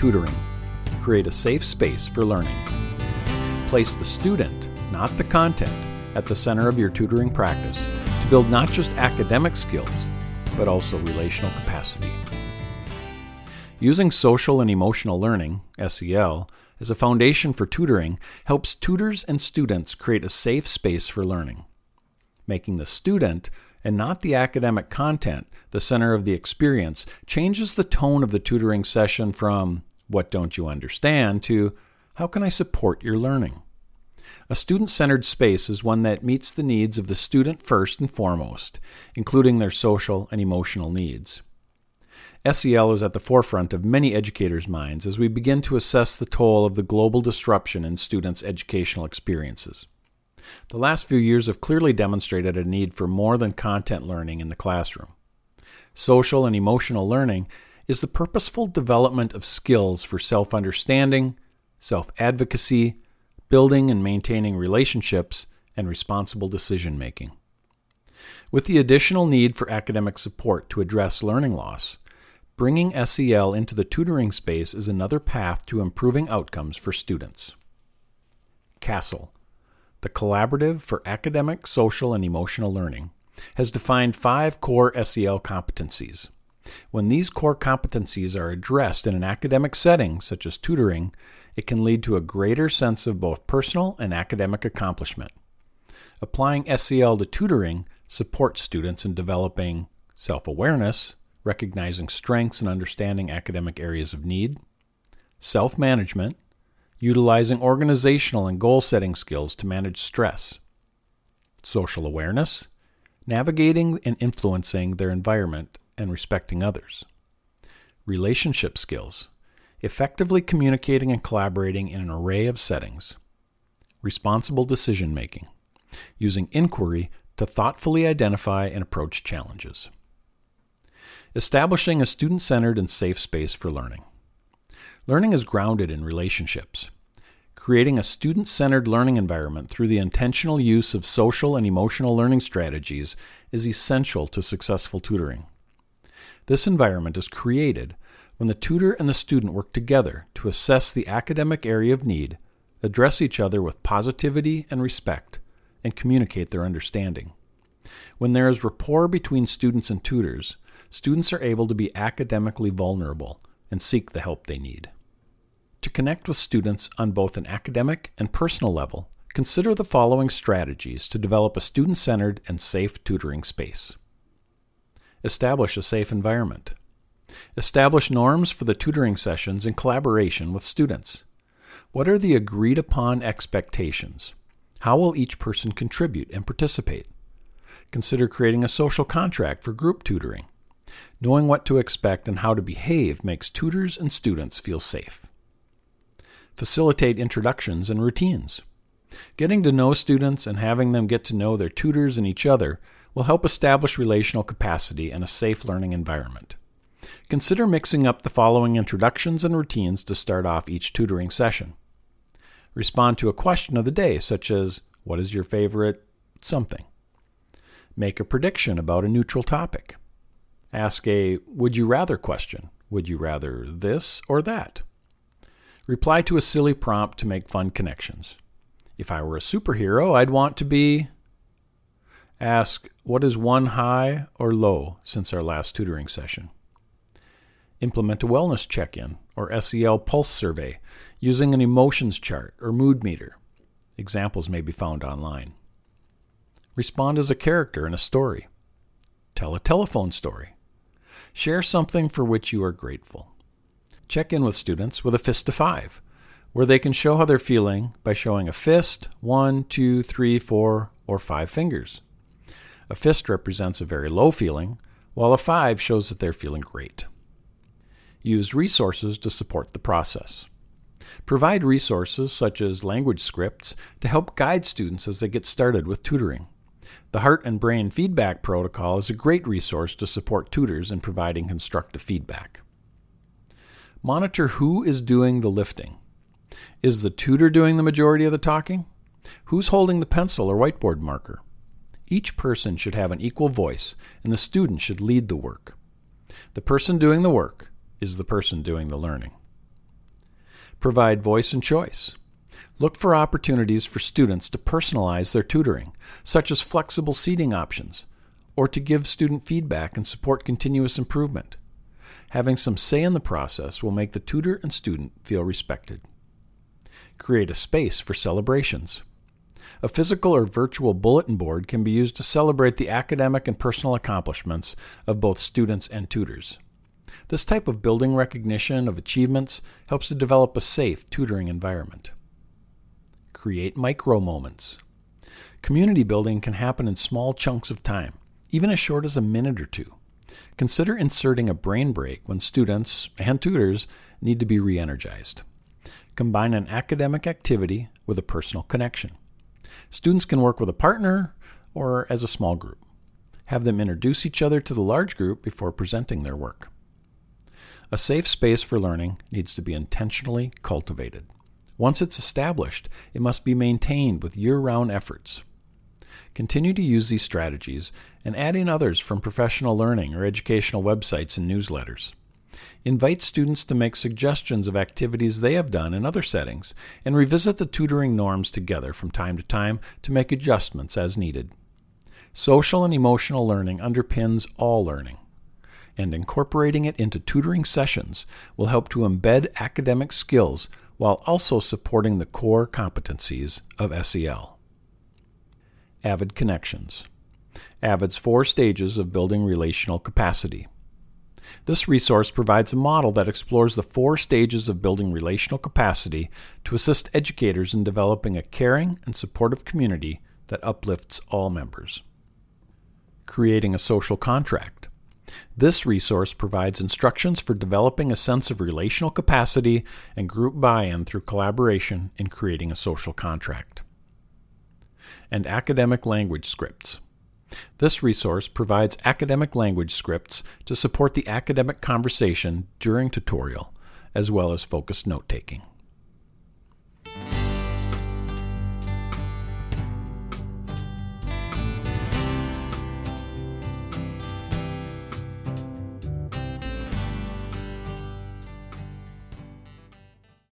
Tutoring. Create a safe space for learning. Place the student, not the content, at the center of your tutoring practice to build not just academic skills, but also relational capacity. Using social and emotional learning, SEL, as a foundation for tutoring helps tutors and students create a safe space for learning. Making the student and not the academic content the center of the experience changes the tone of the tutoring session from what don't you understand to how can I support your learning? A student centered space is one that meets the needs of the student first and foremost, including their social and emotional needs. SEL is at the forefront of many educators' minds as we begin to assess the toll of the global disruption in students' educational experiences. The last few years have clearly demonstrated a need for more than content learning in the classroom. Social and emotional learning is the purposeful development of skills for self understanding, self advocacy, building and maintaining relationships, and responsible decision making. With the additional need for academic support to address learning loss, Bringing SEL into the tutoring space is another path to improving outcomes for students. CASEL, the Collaborative for Academic, Social, and Emotional Learning, has defined five core SEL competencies. When these core competencies are addressed in an academic setting, such as tutoring, it can lead to a greater sense of both personal and academic accomplishment. Applying SEL to tutoring supports students in developing self awareness, recognizing strengths and understanding academic areas of need, self management, utilizing organizational and goal setting skills to manage stress, social awareness, navigating and influencing their environment and respecting others, relationship skills, effectively communicating and collaborating in an array of settings, responsible decision making, using inquiry to thoughtfully identify and approach challenges. Establishing a student centered and safe space for learning. Learning is grounded in relationships. Creating a student centered learning environment through the intentional use of social and emotional learning strategies is essential to successful tutoring. This environment is created when the tutor and the student work together to assess the academic area of need, address each other with positivity and respect, and communicate their understanding. When there is rapport between students and tutors, students are able to be academically vulnerable and seek the help they need. To connect with students on both an academic and personal level, consider the following strategies to develop a student centered and safe tutoring space. Establish a safe environment. Establish norms for the tutoring sessions in collaboration with students. What are the agreed upon expectations? How will each person contribute and participate? Consider creating a social contract for group tutoring. Knowing what to expect and how to behave makes tutors and students feel safe. Facilitate introductions and routines. Getting to know students and having them get to know their tutors and each other will help establish relational capacity and a safe learning environment. Consider mixing up the following introductions and routines to start off each tutoring session. Respond to a question of the day, such as, What is your favorite something? Make a prediction about a neutral topic. Ask a would you rather question. Would you rather this or that? Reply to a silly prompt to make fun connections. If I were a superhero, I'd want to be. Ask what is one high or low since our last tutoring session. Implement a wellness check in or SEL pulse survey using an emotions chart or mood meter. Examples may be found online. Respond as a character in a story. Tell a telephone story. Share something for which you are grateful. Check in with students with a fist to five, where they can show how they're feeling by showing a fist, one, two, three, four, or five fingers. A fist represents a very low feeling, while a five shows that they're feeling great. Use resources to support the process. Provide resources such as language scripts to help guide students as they get started with tutoring. The Heart and Brain Feedback Protocol is a great resource to support tutors in providing constructive feedback. Monitor who is doing the lifting. Is the tutor doing the majority of the talking? Who's holding the pencil or whiteboard marker? Each person should have an equal voice, and the student should lead the work. The person doing the work is the person doing the learning. Provide voice and choice. Look for opportunities for students to personalize their tutoring, such as flexible seating options, or to give student feedback and support continuous improvement. Having some say in the process will make the tutor and student feel respected. Create a space for celebrations. A physical or virtual bulletin board can be used to celebrate the academic and personal accomplishments of both students and tutors. This type of building recognition of achievements helps to develop a safe tutoring environment. Create micro moments. Community building can happen in small chunks of time, even as short as a minute or two. Consider inserting a brain break when students and tutors need to be re energized. Combine an academic activity with a personal connection. Students can work with a partner or as a small group. Have them introduce each other to the large group before presenting their work. A safe space for learning needs to be intentionally cultivated. Once it's established, it must be maintained with year round efforts. Continue to use these strategies and add in others from professional learning or educational websites and newsletters. Invite students to make suggestions of activities they have done in other settings and revisit the tutoring norms together from time to time to make adjustments as needed. Social and emotional learning underpins all learning, and incorporating it into tutoring sessions will help to embed academic skills while also supporting the core competencies of SEL. Avid Connections Avid's four stages of building relational capacity. This resource provides a model that explores the four stages of building relational capacity to assist educators in developing a caring and supportive community that uplifts all members. Creating a social contract. This resource provides instructions for developing a sense of relational capacity and group buy in through collaboration in creating a social contract. And academic language scripts. This resource provides academic language scripts to support the academic conversation during tutorial, as well as focused note taking.